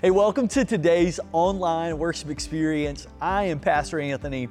Hey, welcome to today's online worship experience. I am Pastor Anthony,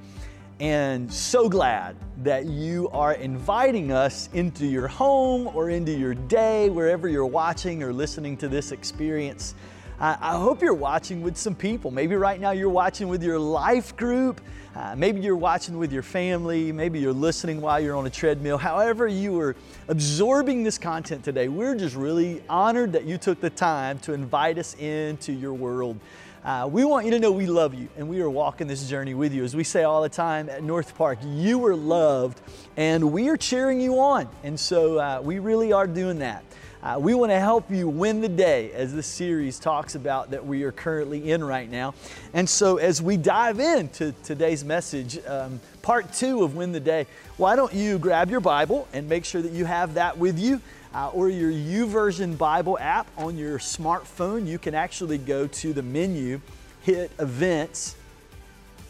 and so glad that you are inviting us into your home or into your day, wherever you're watching or listening to this experience. I hope you're watching with some people. Maybe right now you're watching with your life group. Uh, maybe you're watching with your family. Maybe you're listening while you're on a treadmill. However, you are absorbing this content today, we're just really honored that you took the time to invite us into your world. Uh, we want you to know we love you and we are walking this journey with you. As we say all the time at North Park, you are loved and we are cheering you on. And so uh, we really are doing that. Uh, we want to help you win the day as this series talks about that we are currently in right now. And so, as we dive into today's message, um, part two of Win the Day, why don't you grab your Bible and make sure that you have that with you? Uh, or your YouVersion Bible app on your smartphone. You can actually go to the menu, hit events,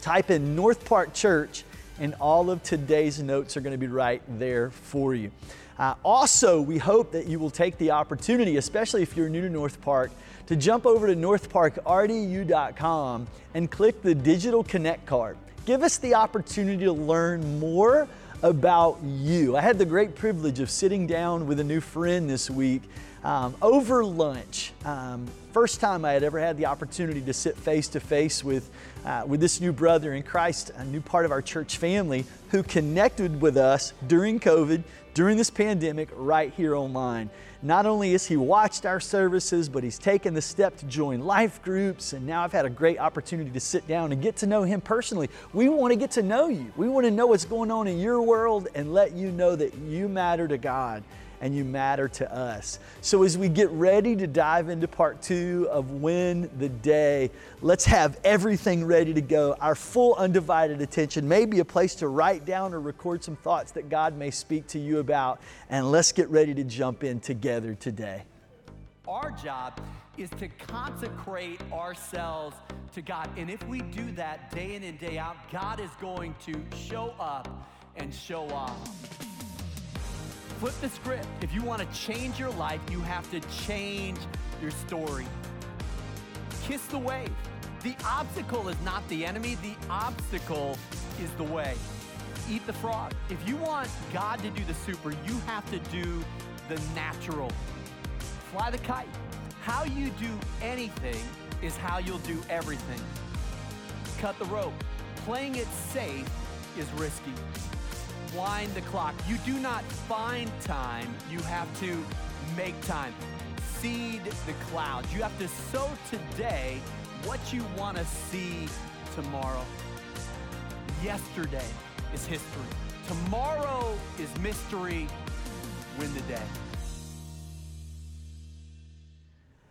type in North Park Church, and all of today's notes are going to be right there for you. Uh, also, we hope that you will take the opportunity, especially if you're new to North Park, to jump over to northparkrdu.com and click the digital connect card. Give us the opportunity to learn more about you. I had the great privilege of sitting down with a new friend this week um, over lunch. Um, first time I had ever had the opportunity to sit face to face with, uh, with this new brother in Christ, a new part of our church family who connected with us during COVID, during this pandemic right here online. Not only has he watched our services, but he's taken the step to join life groups. And now I've had a great opportunity to sit down and get to know him personally. We want to get to know you. We want to know what's going on in your world and let you know that you matter to God and you matter to us. So, as we get ready to dive into part two of Win the Day, let's have everything ready to go. Our full undivided attention, maybe a place to write down or record some thoughts that God may speak to you about. And let's get ready to jump in together today. Our job is to consecrate ourselves to God. And if we do that day in and day out, God is going to show up and show off. Flip the script. If you want to change your life, you have to change your story. Kiss the wave. The obstacle is not the enemy, the obstacle is the way. Eat the frog. If you want God to do the super, you have to do the natural. Fly the kite. How you do anything is how you'll do everything. Cut the rope. Playing it safe is risky wind the clock. You do not find time, you have to make time. Seed the clouds. You have to sow today what you want to see tomorrow. Yesterday is history. Tomorrow is mystery. Win the day.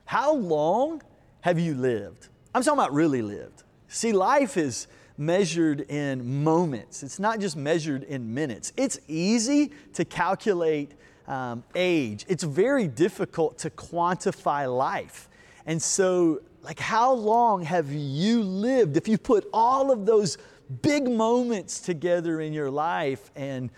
How long have you lived? I'm talking about really lived. See, life is measured in moments. It's not just measured in minutes. It's easy to calculate um, age. It's very difficult to quantify life. And so, like, how long have you lived? If you put all of those big moments together in your life and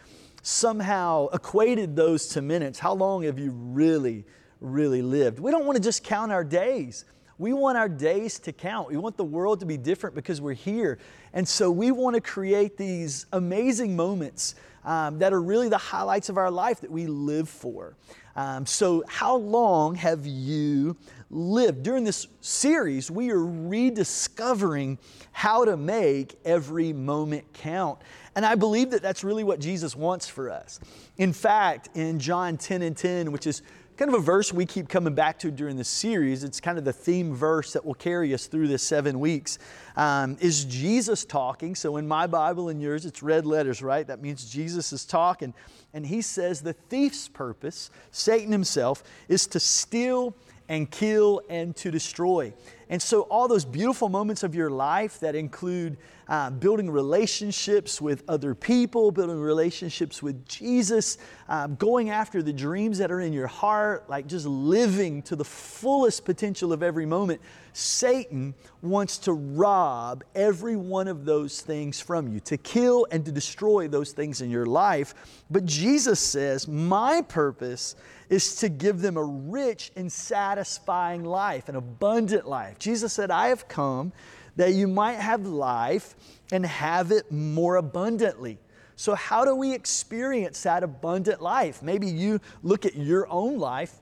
somehow equated those to minutes, how long have you really, really lived? We don't want to just count our days. We want our days to count. We want the world to be different because we're here. And so we want to create these amazing moments um, that are really the highlights of our life that we live for. Um, so, how long have you lived? During this series, we are rediscovering how to make every moment count. And I believe that that's really what Jesus wants for us. In fact, in John 10 and 10, which is kind of a verse we keep coming back to during the series. It's kind of the theme verse that will carry us through this seven weeks. Um, is Jesus talking? So in my Bible and yours, it's red letters, right? That means Jesus is talking. And he says the thief's purpose, Satan himself, is to steal and kill and to destroy. And so, all those beautiful moments of your life that include uh, building relationships with other people, building relationships with Jesus, uh, going after the dreams that are in your heart, like just living to the fullest potential of every moment, Satan wants to rob every one of those things from you, to kill and to destroy those things in your life. But Jesus says, My purpose is to give them a rich and satisfying life, an abundant life. life. Jesus said, I have come that you might have life and have it more abundantly. So, how do we experience that abundant life? Maybe you look at your own life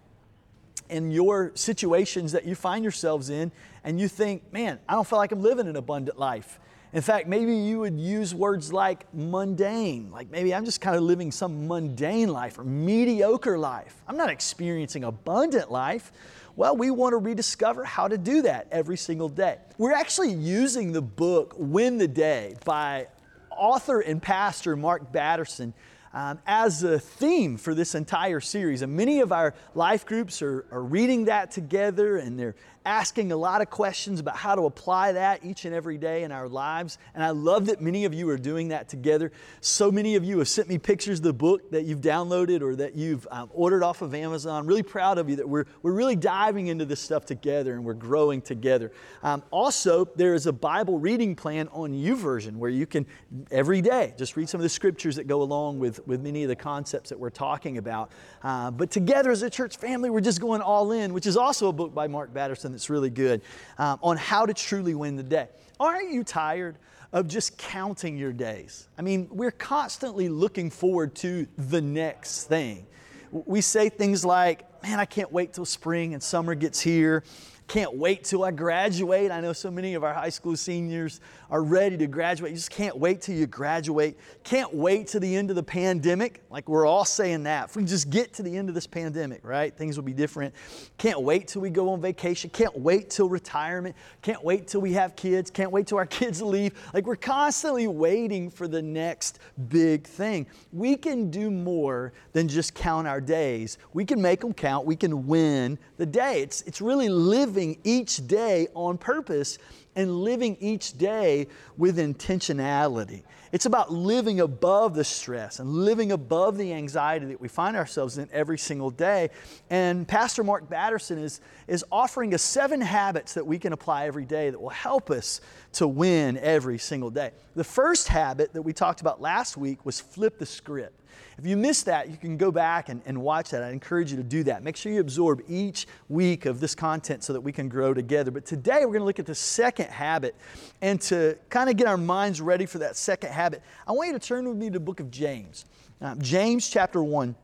and your situations that you find yourselves in, and you think, man, I don't feel like I'm living an abundant life. In fact, maybe you would use words like mundane, like maybe I'm just kind of living some mundane life or mediocre life. I'm not experiencing abundant life. Well, we want to rediscover how to do that every single day. We're actually using the book Win the Day by author and pastor Mark Batterson um, as a theme for this entire series. And many of our life groups are, are reading that together and they're asking a lot of questions about how to apply that each and every day in our lives. And I love that many of you are doing that together. So many of you have sent me pictures of the book that you've downloaded or that you've um, ordered off of Amazon. Really proud of you that we're, we're really diving into this stuff together and we're growing together. Um, also, there is a Bible reading plan on YouVersion where you can every day just read some of the scriptures that go along with, with many of the concepts that we're talking about. Uh, but together as a church family, we're just going all in, which is also a book by Mark Batterson that's really good um, on how to truly win the day. Aren't you tired of just counting your days? I mean, we're constantly looking forward to the next thing. We say things like, man, I can't wait till spring and summer gets here. Can't wait till I graduate. I know so many of our high school seniors are ready to graduate. You just can't wait till you graduate. Can't wait to the end of the pandemic. Like we're all saying that. If we just get to the end of this pandemic, right, things will be different. Can't wait till we go on vacation. Can't wait till retirement. Can't wait till we have kids. Can't wait till our kids leave. Like we're constantly waiting for the next big thing. We can do more than just count our days. We can make them count. We can win the day. It's, it's really living each day on purpose and living each day with intentionality. It's about living above the stress and living above the anxiety that we find ourselves in every single day. And Pastor Mark Batterson is, is offering us seven habits that we can apply every day that will help us to win every single day. The first habit that we talked about last week was flip the script. If you missed that, you can go back and, and watch that. I encourage you to do that. Make sure you absorb each week of this content so that we can grow together. But today we're going to look at the second habit. And to kind of get our minds ready for that second habit, I want you to turn with me to the book of James. Um, James chapter 1.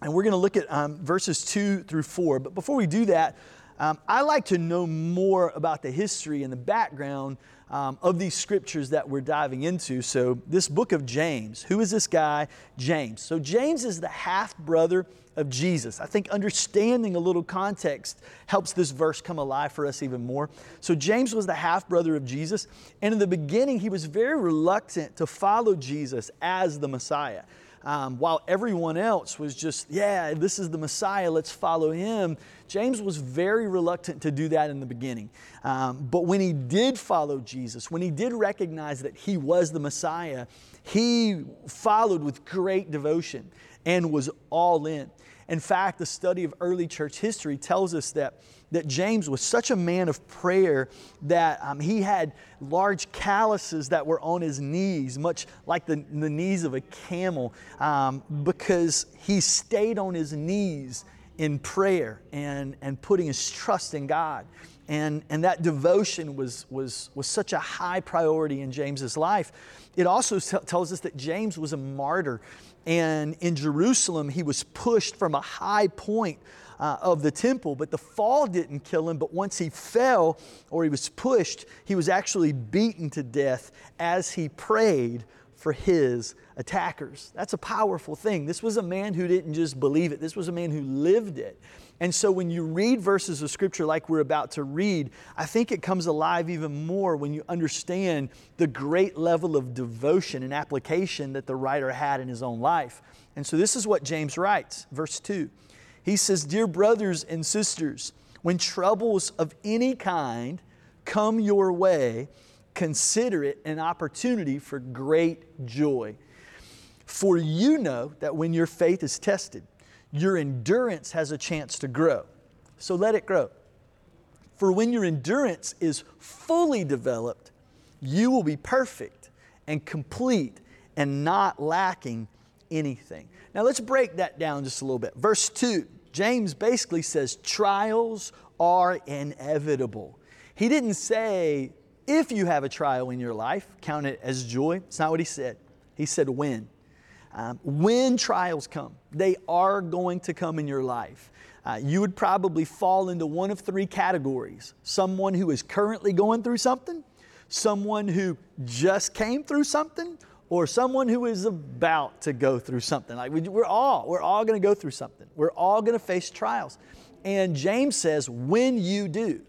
And we're going to look at um, verses 2 through 4. But before we do that, um, I like to know more about the history and the background um, of these scriptures that we're diving into. So, this book of James, who is this guy? James. So, James is the half brother of Jesus. I think understanding a little context helps this verse come alive for us even more. So, James was the half brother of Jesus, and in the beginning, he was very reluctant to follow Jesus as the Messiah. Um, while everyone else was just, yeah, this is the Messiah, let's follow him, James was very reluctant to do that in the beginning. Um, but when he did follow Jesus, when he did recognize that he was the Messiah, he followed with great devotion and was all in. In fact, the study of early church history tells us that, that James was such a man of prayer that um, he had large calluses that were on his knees, much like the, the knees of a camel, um, because he stayed on his knees in prayer and, and putting his trust in God. And, and that devotion was, was, was such a high priority in James's life. It also t- tells us that James was a martyr. And in Jerusalem, he was pushed from a high point uh, of the temple, but the fall didn't kill him. But once he fell or he was pushed, he was actually beaten to death as he prayed for his attackers. That's a powerful thing. This was a man who didn't just believe it, this was a man who lived it. And so when you read verses of scripture like we're about to read, I think it comes alive even more when you understand the great level of devotion and application that the writer had in his own life. And so this is what James writes, verse 2. He says, Dear brothers and sisters, when troubles of any kind come your way, consider it an opportunity for great joy. For you know that when your faith is tested, your endurance has a chance to grow. So let it grow. For when your endurance is fully developed, you will be perfect and complete and not lacking anything. Now let's break that down just a little bit. Verse 2, James basically says trials are inevitable. He didn't say, if you have a trial in your life, count it as joy. It's not what he said. He said, when. Um, when trials come, they are going to come in your life. Uh, you would probably fall into one of three categories someone who is currently going through something, someone who just came through something, or someone who is about to go through something. Like we, we're all, we're all going to go through something. We're all going to face trials. And James says, when you do,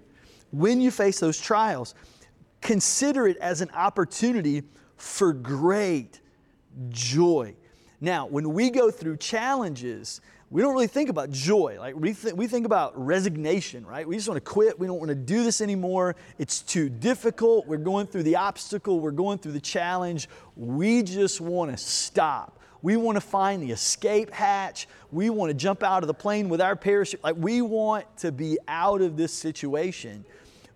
when you face those trials, consider it as an opportunity for great joy. Now, when we go through challenges, we don't really think about joy. Like we, th- we think about resignation, right? We just want to quit. We don't want to do this anymore. It's too difficult. We're going through the obstacle. We're going through the challenge. We just want to stop. We want to find the escape hatch. We want to jump out of the plane with our parachute. Like we want to be out of this situation.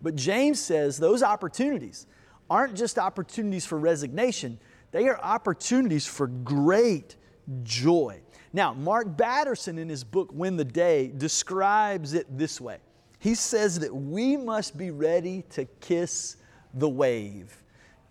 But James says those opportunities aren't just opportunities for resignation, they are opportunities for great joy. Now, Mark Batterson in his book, Win the Day, describes it this way He says that we must be ready to kiss the wave.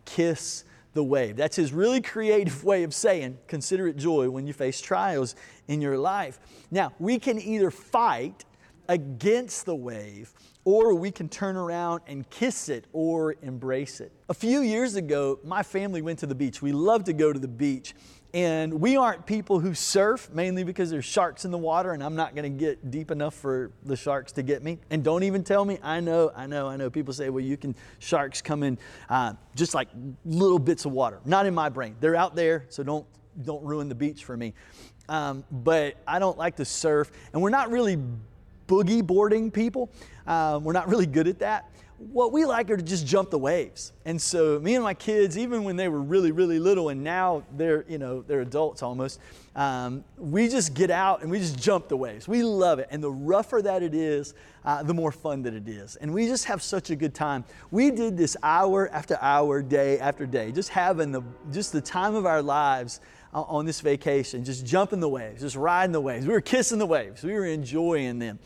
Kiss the wave. That's his really creative way of saying, consider it joy when you face trials in your life. Now, we can either fight against the wave or we can turn around and kiss it or embrace it. A few years ago, my family went to the beach. We love to go to the beach. And we aren't people who surf, mainly because there's sharks in the water and I'm not to get deep enough for the sharks to get me. And don't even tell me, I know, I know, I know. People say, well, you can, sharks come in uh, just like little bits of water. Not in my brain. They're out there, so don't, don't ruin the beach for me. Um, but I don't like to surf, and we're not really boogie boarding people. Um, we're not really good at that. What we like are to just jump the waves. And so me and my kids, even when they were really, really little, and now they're, you know, they're adults almost, um, we just get out and we just jump the waves. We love it. And the rougher that it is, uh, the more fun that it is. And we just have such a good time. We did this hour after hour, day after day, just having the, just the time of our lives on this vacation, just jumping the waves, just riding the waves. We were kissing the waves, we were enjoying them.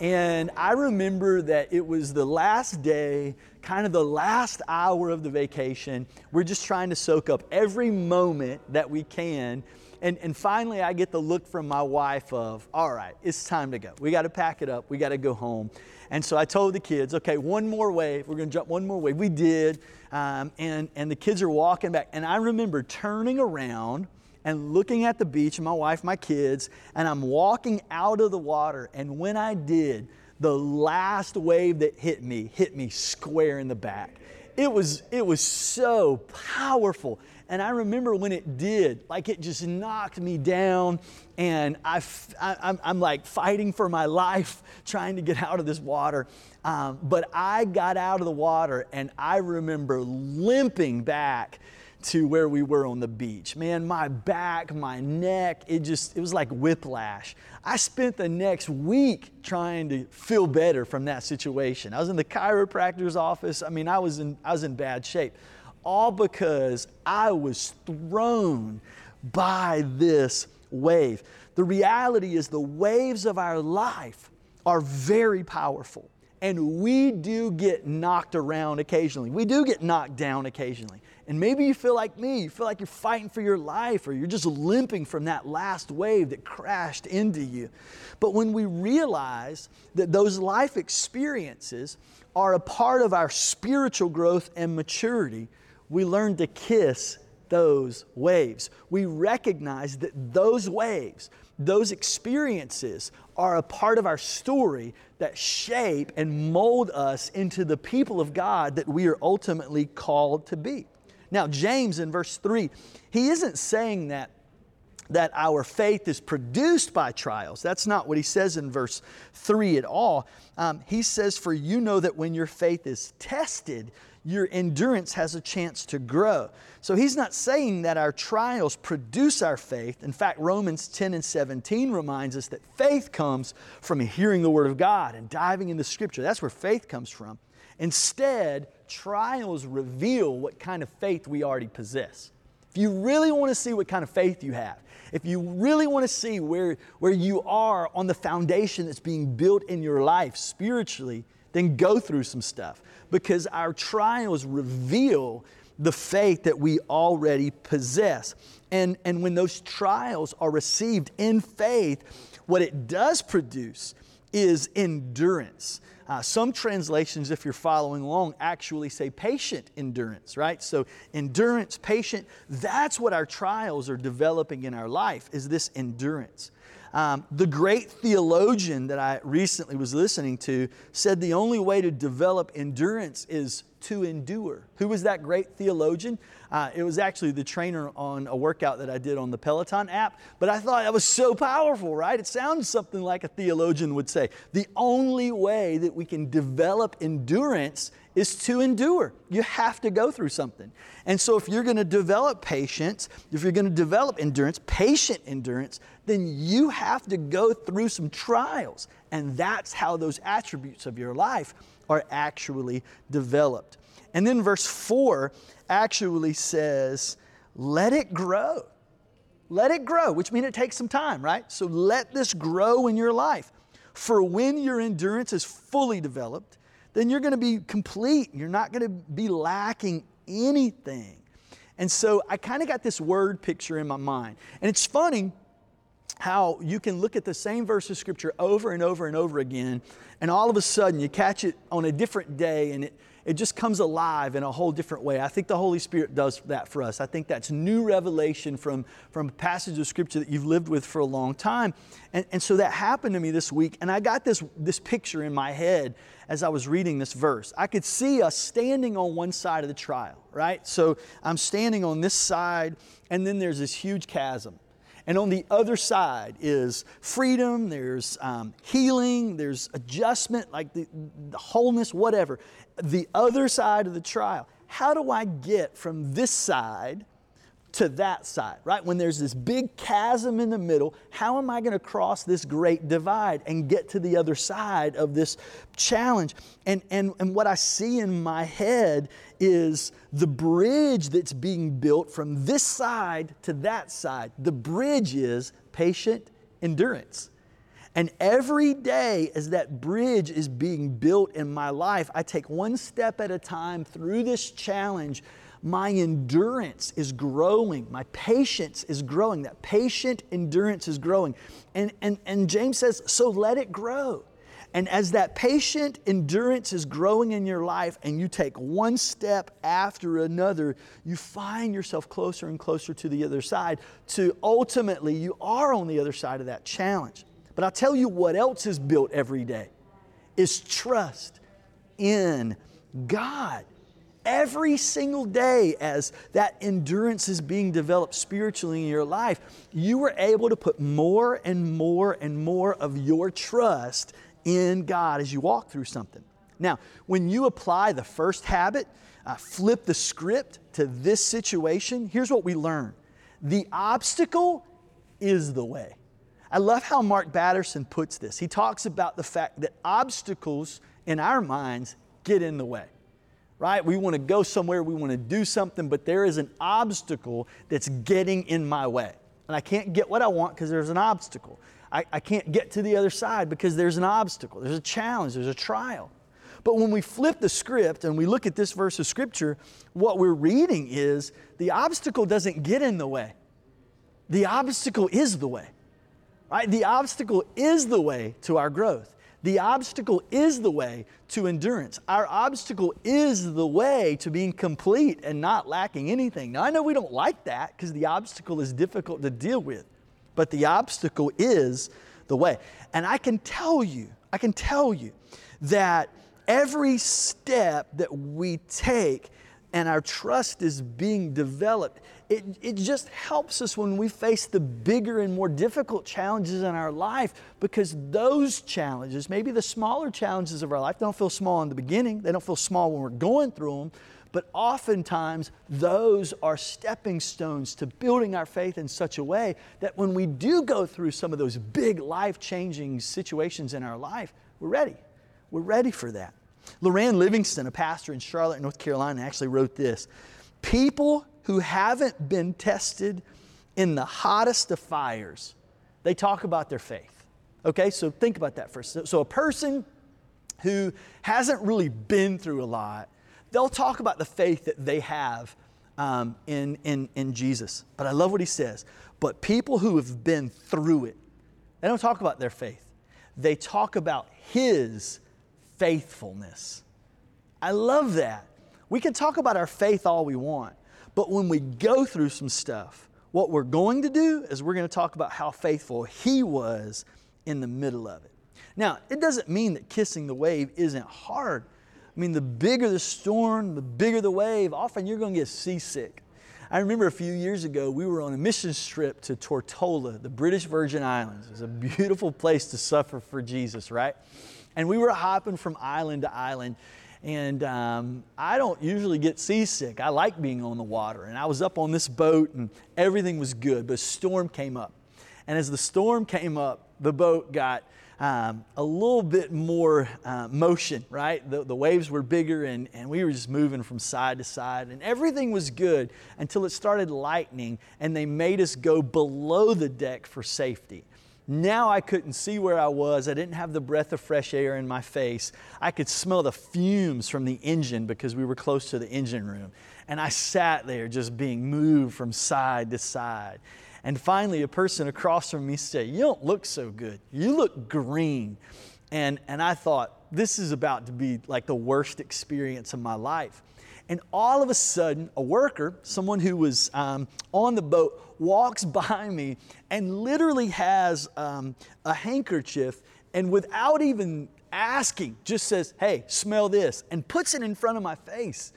And I remember that it was the last day, kind of the last hour of the vacation. We're just trying to soak up every moment that we can. And, and finally, I get the look from my wife of, all right, it's time to go. We got to pack it up. We got to go home. And so I told the kids, okay, one more wave. We're going to jump one more wave. We did. Um, and, and the kids are walking back. And I remember turning around and looking at the beach, my wife, my kids, and I'm walking out of the water. And when I did, the last wave that hit me hit me square in the back. It was, it was so powerful. And I remember when it did, like it just knocked me down. And I, I, am like fighting for my life, trying to get out of this water. Um, but I got out of the water and I remember limping back to where we were on the beach. Man, my back, my neck, it just, it was like whiplash. I spent the next week trying to feel better from that situation. I was in the chiropractor's office. I mean, I was in, I was in bad shape. All because I was thrown by this wave. The reality is, the waves of our life are very powerful. And we do get knocked around occasionally. We do get knocked down occasionally. And maybe you feel like me, you feel like you're fighting for your life or you're just limping from that last wave that crashed into you. But when we realize that those life experiences are a part of our spiritual growth and maturity, we learn to kiss those waves. We recognize that those waves, those experiences are a part of our story that shape and mold us into the people of God that we are ultimately called to be. Now, James in verse 3, he isn't saying that that our faith is produced by trials. That's not what he says in verse 3 at all. Um, he says, For you know that when your faith is tested, your endurance has a chance to grow. So he's not saying that our trials produce our faith. In fact, Romans 10 and 17 reminds us that faith comes from hearing the Word of God and diving into Scripture. That's where faith comes from. Instead, trials reveal what kind of faith we already possess. If you really want to see what kind of faith you have, if you really want to see where, where you are on the foundation that's being built in your life spiritually, then go through some stuff because our trials reveal the faith that we already possess. And, and when those trials are received in faith, what it does produce is endurance. Uh, some translations, if you're following along, actually say patient endurance, right? So endurance, patient, that's what our trials are developing in our life, is this endurance. Um, the great theologian that I recently was listening to said the only way to develop endurance is to endure. Who was that great theologian? Uh, it was actually the trainer on a workout that I did on the Peloton app, but I thought that was so powerful, right? It sounds something like a theologian would say. The only way that we can develop endurance is to endure. You have to go through something. And so, if you're going to develop patience, if you're going to develop endurance, patient endurance, then you have to go through some trials. And that's how those attributes of your life are actually developed. And then verse 4 actually says, let it grow. Let it grow, which means it takes some time, right? So let this grow in your life. For when your endurance is fully developed, then you're going to be complete. You're not going to be lacking anything. And so I kind of got this word picture in my mind. And it's funny how you can look at the same verse of scripture over and over and over again, and all of a sudden you catch it on a different day and it, it just comes alive in a whole different way. I think the Holy Spirit does that for us. I think that's new revelation from, from a passage of Scripture that you've lived with for a long time. And, and so that happened to me this week, and I got this, this picture in my head as I was reading this verse. I could see us standing on one side of the trial, right? So I'm standing on this side, and then there's this huge chasm. And on the other side is freedom, there's um, healing, there's adjustment, like the, the wholeness, whatever. The other side of the trial. How do I get from this side to that side, right? When there's this big chasm in the middle, how am I going to cross this great divide and get to the other side of this challenge? And, and, and what I see in my head is the bridge that's being built from this side to that side. The bridge is patient endurance. And every day, as that bridge is being built in my life, I take one step at a time through this challenge my endurance is growing. My patience is growing. That patient endurance is growing. And, and, and James says, so let it grow. And as that patient endurance is growing in your life and you take one step after another, you find yourself closer and closer to the other side, to ultimately you are on the other side of that challenge. But I'll tell you what else is built every day is trust in God every single day as that endurance is being developed spiritually in your life, you were able to put more and more and more of your trust in God as you walk through something. Now, when you apply the first habit, uh, flip the script to this situation, here's what we learn the obstacle is the way. I love how Mark Batterson puts this. He talks about the fact that obstacles in our minds get in the way right? We want to go somewhere, we want to do something, but there is an obstacle that's getting in my way. And I can't get what I want because there's an obstacle. I, I can't get to the other side because there's an obstacle, there's a challenge, there's a trial. But when we flip the script and we look at this verse of scripture, what we're reading is the obstacle doesn't get in the way. The obstacle is the way. Right? The obstacle is the way to our growth. The obstacle is the way to endurance. Our obstacle is the way to being complete and not lacking anything. Now, I know we don't like that because the obstacle is difficult to deal with, but the obstacle is the way. And I can tell you, I can tell you that every step that we take and our trust is being developed, it, it just helps us when we face the bigger and more difficult challenges in our life because those challenges, maybe the smaller challenges of our life, don't feel small in the beginning, they don't feel small when we're going through them, but oftentimes those are stepping stones to building our faith in such a way that when we do go through some of those big life changing situations in our life, we're ready. We're ready for that. Loran Livingston, a pastor in Charlotte, North Carolina, actually wrote this People who haven't been tested in the hottest of fires, they talk about their faith. Okay, so think about that first. So, a person who hasn't really been through a lot, they'll talk about the faith that they have um, in, in, in Jesus. But I love what he says. But people who have been through it, they don't talk about their faith, they talk about his faithfulness. I love that. We can talk about our faith all we want, but when we go through some stuff, what we're going to do is we're going to talk about how faithful he was in the middle of it. Now, it doesn't mean that kissing the wave isn't hard. I mean, the bigger the storm, the bigger the wave, often you're going to get seasick. I remember a few years ago, we were on a mission trip to Tortola, the British Virgin Islands. It's a beautiful place to suffer for Jesus, right? And we were hopping from island to island. And um, I don't usually get seasick. I like being on the water. And I was up on this boat and everything was good, but a storm came up. And as the storm came up, the boat got um, a little bit more uh, motion, right? The, the waves were bigger and, and we were just moving from side to side. And everything was good until it started lightning and they made us go below the deck for safety. Now I couldn't see where I was. I didn't have the breath of fresh air in my face. I could smell the fumes from the engine because we were close to the engine room. And I sat there just being moved from side to side. And finally, a person across from me said, You don't look so good. You look green. And, and I thought, This is about to be like the worst experience of my life. And all of a sudden, a worker, someone who was um, on the boat, walks by me and literally has um, a handkerchief and without even asking, just says, Hey, smell this, and puts it in front of my face.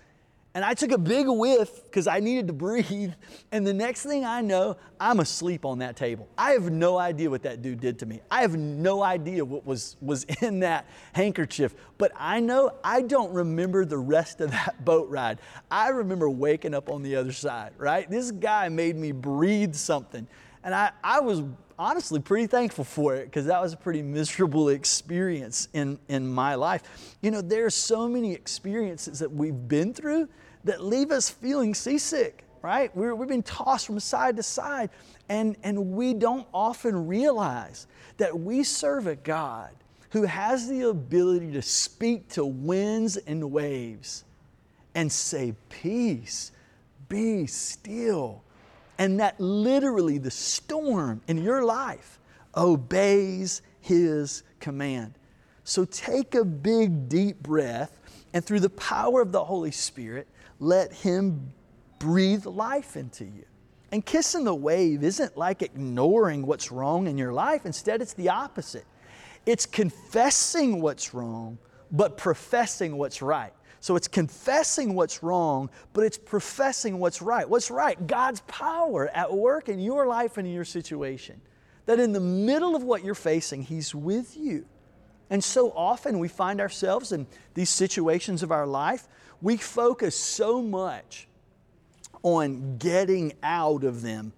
And I took a big whiff because I needed to breathe. And the next thing I know, I'm asleep on that table. I have no idea what that dude did to me. I have no idea what was, was in that handkerchief. But I know I don't remember the rest of that boat ride. I remember waking up on the other side, right? This guy made me breathe something. And I, I was honestly pretty thankful for it because that was a pretty miserable experience in, in my life. You know, there are so many experiences that we've been through that leave us feeling seasick, right? We're, we've been tossed from side to side, and, and we don't often realize that we serve a God who has the ability to speak to winds and waves and say, Peace, be still. And that literally the storm in your life obeys His command. So take a big, deep breath, and through the power of the Holy Spirit, let Him breathe life into you. And kissing the wave isn't like ignoring what's wrong in your life. Instead, it's the opposite. It's confessing what's wrong, but professing what's right. So it's confessing what's wrong, but it's professing what's right. What's right? God's power at work in your life and in your situation. That in the middle of what you're facing, He's with you. And so often we find ourselves in these situations of our life we focus so much on getting out of them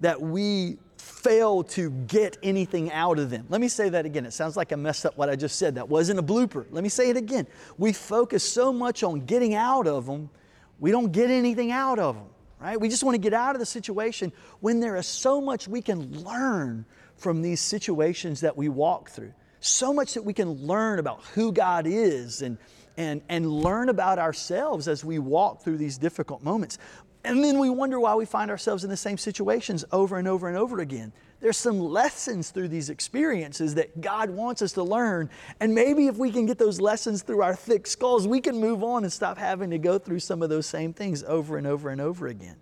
that we fail to get anything out of them. Let me say that again. It sounds like I messed up what I just said. That wasn't a blooper. Let me say it again. We focus so much on getting out of them, we don't get anything out of them, right? We just want to get out of the situation when there is so much we can learn from these situations that we walk through. So much that we can learn about who God is and and, and learn about ourselves as we walk through these difficult moments. And then we wonder why we find ourselves in the same situations over and over and over again. There's some lessons through these experiences that God wants us to learn. And maybe if we can get those lessons through our thick skulls, we can move on and stop having to go through some of those same things over and over and over again.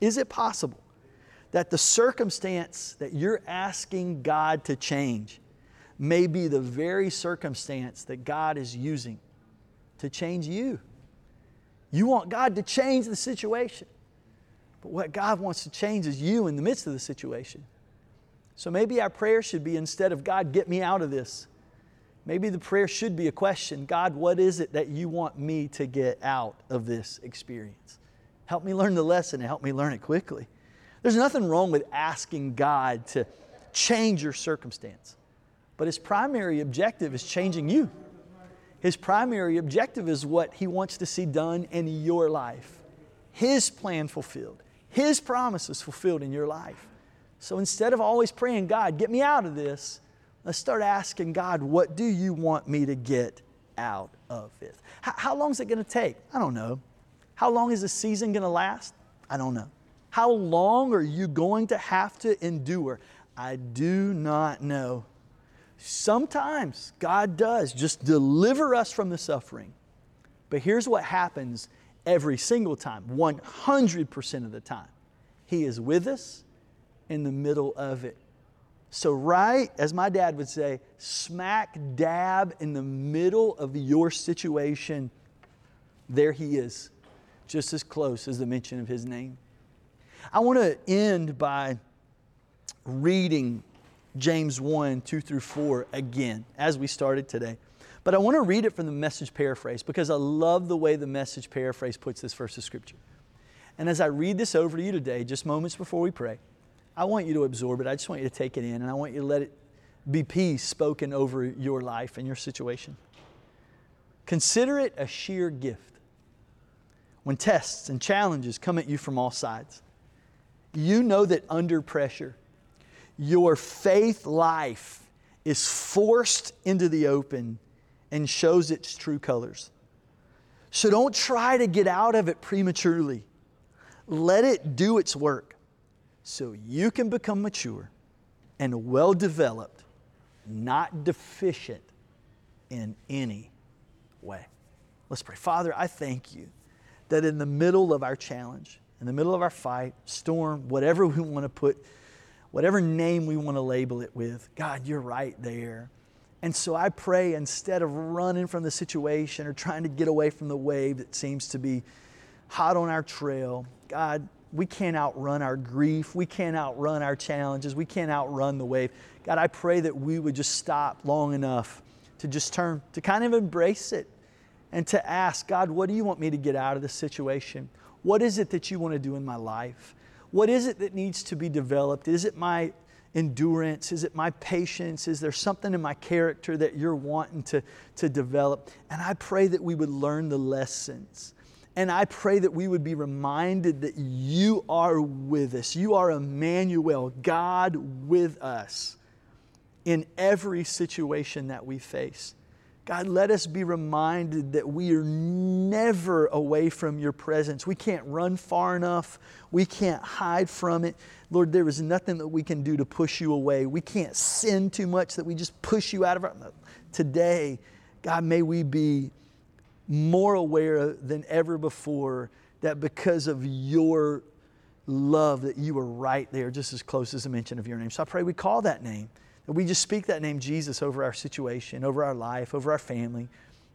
Is it possible that the circumstance that you're asking God to change may be the very circumstance that God is using to change you. You want God to change the situation. But what God wants to change is you in the midst of the situation. So maybe our prayer should be instead of, God, get me out of this, maybe the prayer should be a question God, what is it that you want me to get out of this experience? Help me learn the lesson and help me learn it quickly. There's nothing wrong with asking God to change your circumstance, but His primary objective is changing you. His primary objective is what He wants to see done in your life. His plan fulfilled, His promises fulfilled in your life. So instead of always praying, God, get me out of this, let's start asking God, what do you want me to get out of it. How, how long is it going to take? I don't know. How long is the season going to last? I don't know. How long are you going to have to endure? I do not know. Sometimes God does just deliver us from the suffering. But here's what happens every single time 100% of the time. He is with us in the middle of it. So, right, as my dad would say, smack dab in the middle of your situation, there he is, just as close as the mention of his name. I want to end by reading James 1 2 through 4 again, as we started today. But I want to read it from the message paraphrase because I love the way the message paraphrase puts this verse of Scripture. And as I read this over to you today, just moments before we pray, I want you to absorb it. I just want you to take it in, and I want you to let it be peace spoken over your life and your situation. Consider it a sheer gift. When tests and challenges come at you from all sides, you know that under pressure, your faith life is forced into the open and shows its true colors. So don't try to get out of it prematurely. Let it do its work so you can become mature and well developed, not deficient in any way. Let's pray. Father, I thank you that in the middle of our challenge, in the middle of our fight, storm, whatever we want to put, whatever name we want to label it with, God, you're right there. And so I pray instead of running from the situation or trying to get away from the wave that seems to be hot on our trail, God, we can't outrun our grief. We can't outrun our challenges. We can't outrun the wave. God, I pray that we would just stop long enough to just turn, to kind of embrace it and to ask, God, what do you want me to get out of this situation? What is it that you want to do in my life? What is it that needs to be developed? Is it my endurance? Is it my patience? Is there something in my character that you're wanting to, to develop? And I pray that we would learn the lessons and I pray that we would be reminded that you are with us. You are Emmanuel, God with us in every situation that we face. God, let us be reminded that we are never away from your presence. We can't run far enough. We can't hide from it. Lord, there is nothing that we can do to push you away. We can't sin too much that we just push you out of our. Today, God, may we be more aware than ever before that because of your love that you were right there just as close as a mention of your name so i pray we call that name that we just speak that name jesus over our situation over our life over our family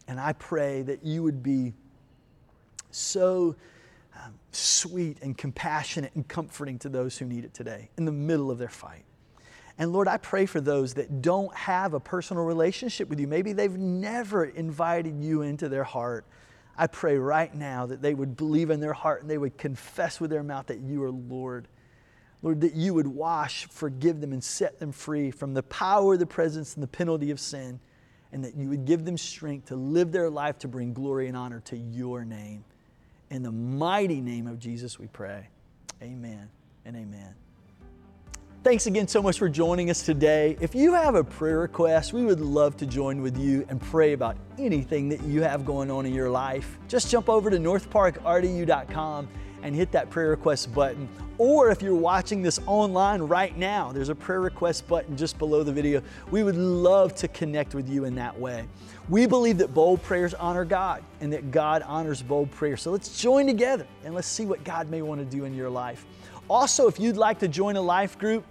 and i pray that you would be so um, sweet and compassionate and comforting to those who need it today in the middle of their fight and Lord, I pray for those that don't have a personal relationship with you. Maybe they've never invited you into their heart. I pray right now that they would believe in their heart and they would confess with their mouth that you are Lord. Lord, that you would wash, forgive them, and set them free from the power, the presence, and the penalty of sin, and that you would give them strength to live their life to bring glory and honor to your name. In the mighty name of Jesus, we pray. Amen and amen. Thanks again so much for joining us today. If you have a prayer request, we would love to join with you and pray about anything that you have going on in your life. Just jump over to northparkrdu.com and hit that prayer request button. Or if you're watching this online right now, there's a prayer request button just below the video. We would love to connect with you in that way. We believe that bold prayers honor God and that God honors bold prayer. So let's join together and let's see what God may want to do in your life. Also, if you'd like to join a life group,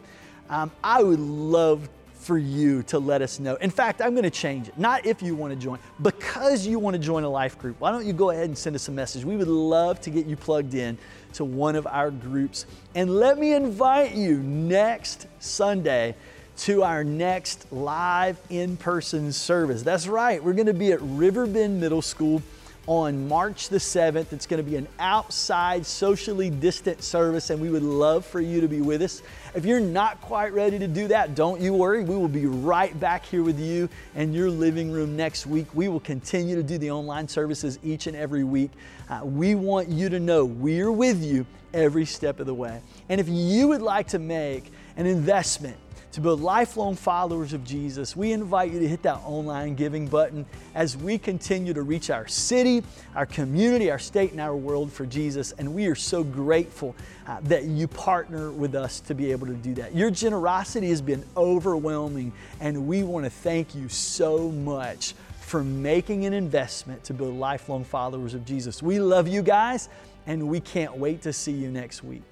um, I would love for you to let us know. In fact, I'm going to change it. Not if you want to join, because you want to join a life group. Why don't you go ahead and send us a message? We would love to get you plugged in to one of our groups. And let me invite you next Sunday to our next live in person service. That's right, we're going to be at Riverbend Middle School on March the 7th. It's going to be an outside, socially distant service, and we would love for you to be with us. If you're not quite ready to do that, don't you worry. We will be right back here with you in your living room next week. We will continue to do the online services each and every week. Uh, we want you to know we're with you every step of the way. And if you would like to make an investment, to build lifelong followers of Jesus, we invite you to hit that online giving button as we continue to reach our city, our community, our state, and our world for Jesus. And we are so grateful uh, that you partner with us to be able to do that. Your generosity has been overwhelming, and we want to thank you so much for making an investment to build lifelong followers of Jesus. We love you guys, and we can't wait to see you next week.